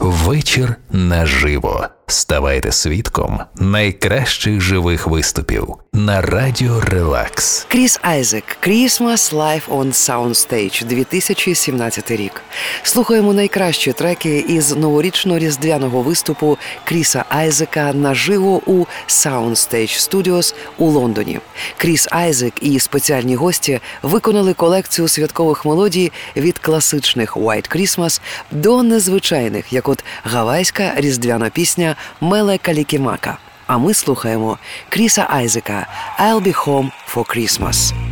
Вечір наживо. Ставайте свідком найкращих живих виступів на радіо Релакс. Кріс Айзек Christmas Live on Soundstage 2017 рік. Слухаємо найкращі треки із новорічно-різдвяного виступу Кріса Айзека наживо у Soundstage Studios у Лондоні. Кріс Айзек і спеціальні гості виконали колекцію святкових мелодій від класичних White Christmas до незвичайних, як от гавайська різдвяна пісня Меле Калікімака. А ми слухаємо Кріса Айзека «I'll be home for Christmas».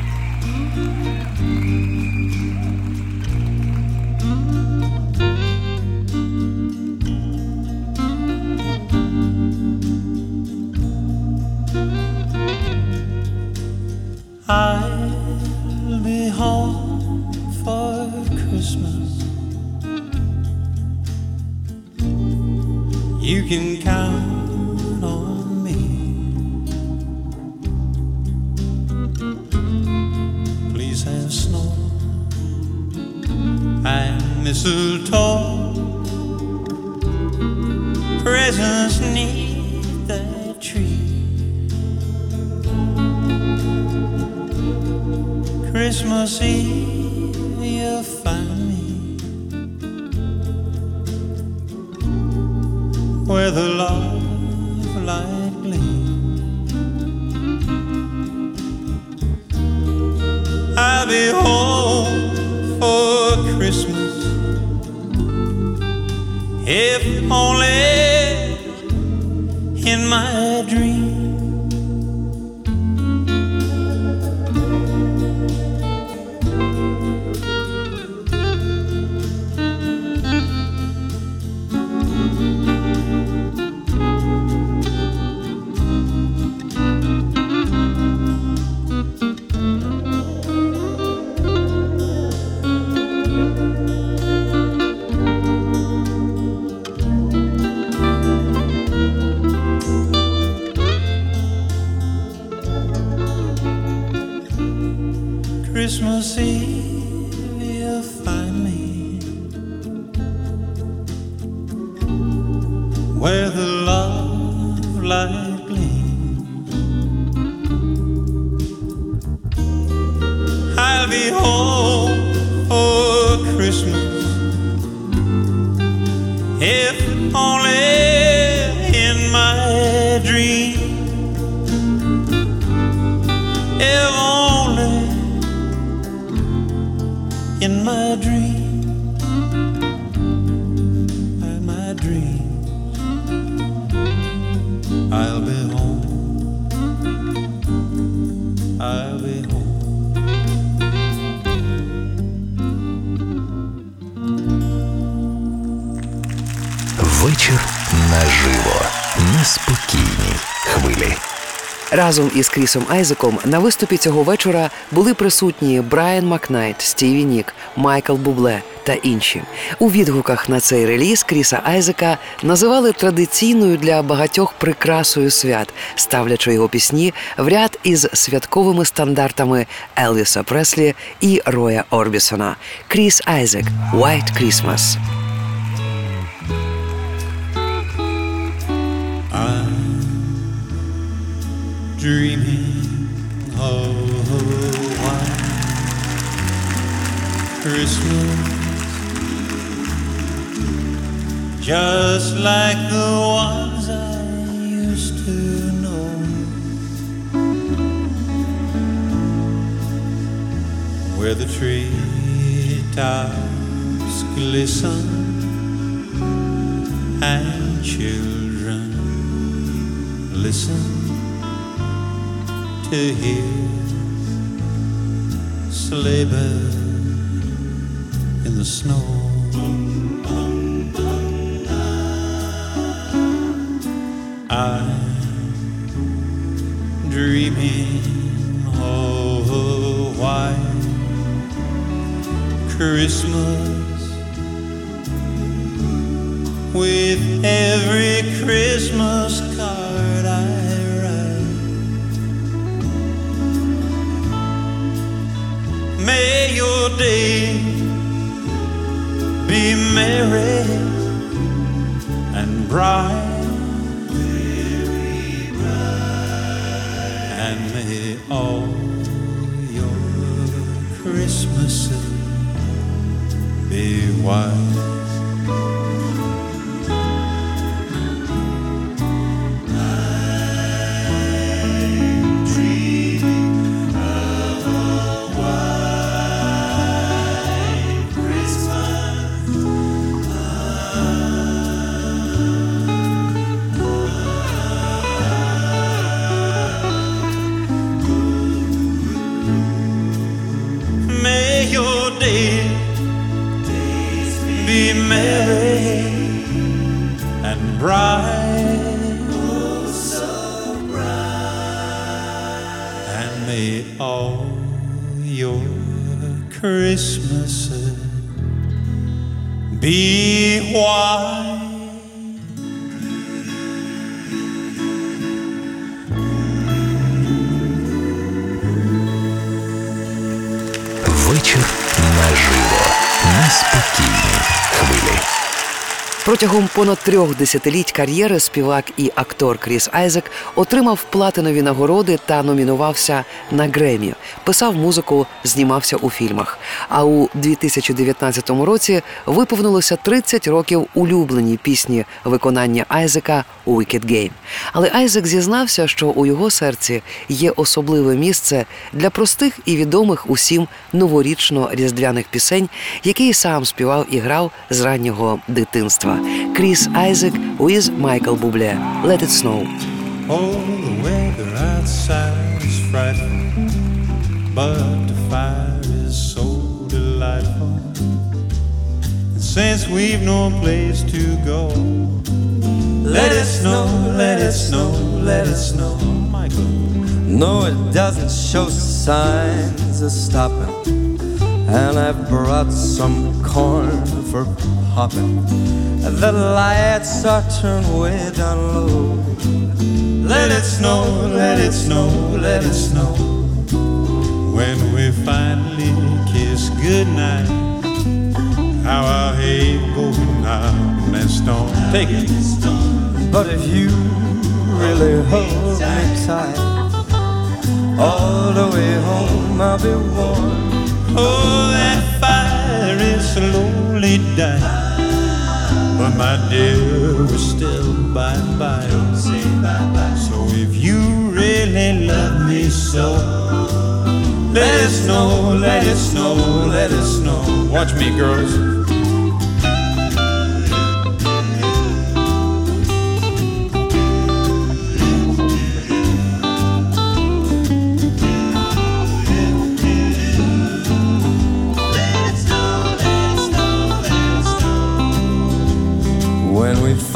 Can count on me. Please have snow and mistletoe. Presents neath that tree. Christmas Eve, you'll find where the love light gleams. I'll be home for Christmas, if only in my Christmas Eve, you'll find me where the love light gleams. I'll be home for Christmas, if only наживо. Неспокійні хвилі. Разом із Крісом Айзеком на виступі цього вечора були присутні Брайан Макнайт, Стіві Нік, Майкл Бубле та інші. У відгуках на цей реліз Кріса Айзека називали традиційною для багатьох прикрасою свят, ставлячи його пісні в ряд із святковими стандартами Елвіса Преслі і Роя Орбісона. Кріс Айзек «White Christmas». Dreaming of a white Christmas, just like the ones I used to know. Where the tree tops glisten and children listen to hear sleigh bells in the snow. I'm dreaming of a white Christmas with every Christmas card I be merry and bright. And may all your Christmases be white. Christmases be white. Вечір наживо. Неспокійні хвилі. Протягом понад трьох десятиліть кар'єри співак і актор Кріс Айзек отримав платинові нагороди та номінувався на Гремі, писав музику, знімався у фільмах. А у 2019 році виповнилося 30 років улюбленій пісні виконання Айзека «Wicked Game». Але Айзек зізнався, що у його серці є особливе місце для простих і відомих усім новорічно-різдвяних пісень, які сам співав і грав з раннього дитинства. Chris Isaak with Michael Bublé. Let it snow. Oh, the weather outside is frightful, but the fire is so delightful. And since we've no place to go, let it snow, let it snow, let it snow, Michael. No, it doesn't show signs of stopping, and I've brought some corn for popping. The lights are turned way down low. Let it snow, let it snow, let it snow. When we finally kiss goodnight, how I'll hate going out and storm. Take it. But if you really hold me tight, all the way home I'll be warm. Oh, that is slowly dying. But my dear, we're still bye bye. So if you really love me so, let it snow, let it snow, let it snow. Watch me, girls.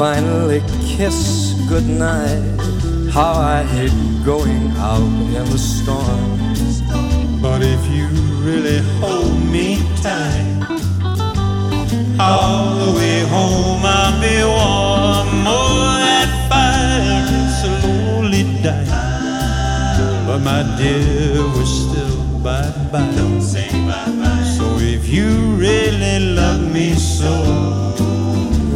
Finally kiss goodnight, how I hate going out in the storm. But if you really hold me tight, all the way home I'll be warm. Oh, that fire slowly dying. But my dear, we're still bye bye. Don't say bye bye. So if you really love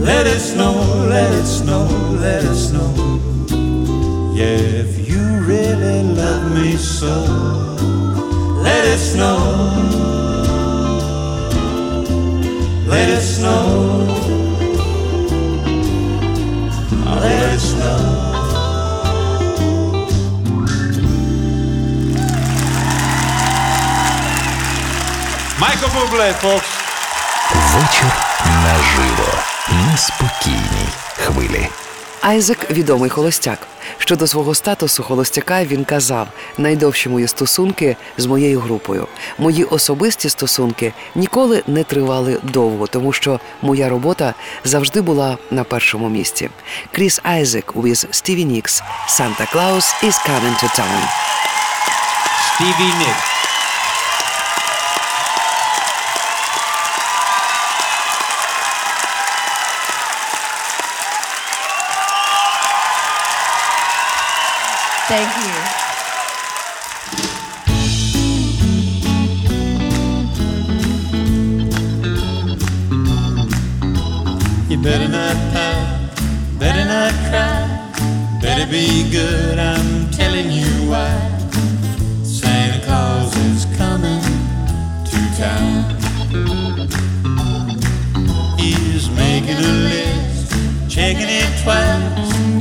let it snow, let it snow, let it snow. Yeah, if you really love me so, let it snow. Let it snow. Let it snow. Michael Bublé, folks. Вечір наживо. Неспокійні хвилі. Айзек відомий холостяк. Щодо свого статусу холостяка він казав: найдовші мої стосунки з моєю групою. Мої особисті стосунки ніколи не тривали довго, тому що моя робота завжди була на першому місці. Кріс Айзек with Стіві Нікс Santa Claus is coming to town. Stevie Nicks. Thank you. You better not pout, better not cry. Better be good, I'm telling you why. Santa Claus is coming to town. He's making a list, checking it twice.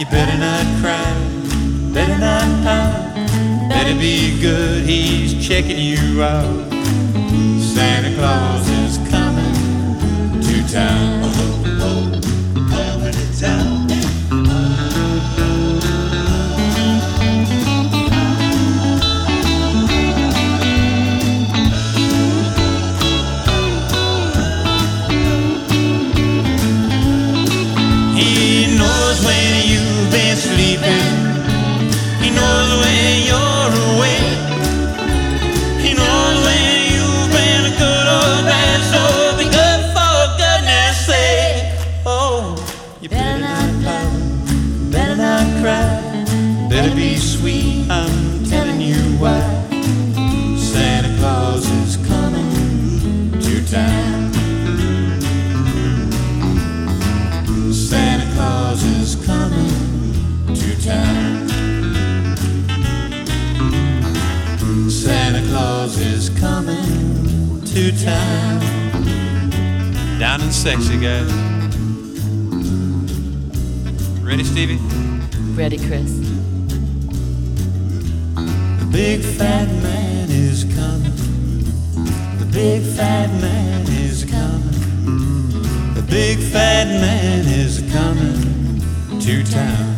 You better not cry, better not pout, better be good. He's checking you out. Santa Claus is coming to town. Better be sweet. I'm telling you why. Santa Claus is coming to town. Santa Claus is coming to town. Santa Claus is coming to town. Down and sexy, guys. Ready, Stevie? Ready, Chris? The big fat man is coming. The big fat man is coming. The big fat man is coming to town.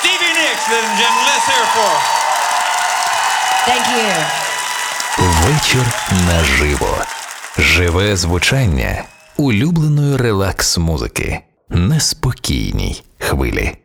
Stevie Nicks, ladies and gentlemen, let's hear it for her. Thank you. Вечір наживо. Живе звучання улюбленої релакс музики. Неспокійній хвилі.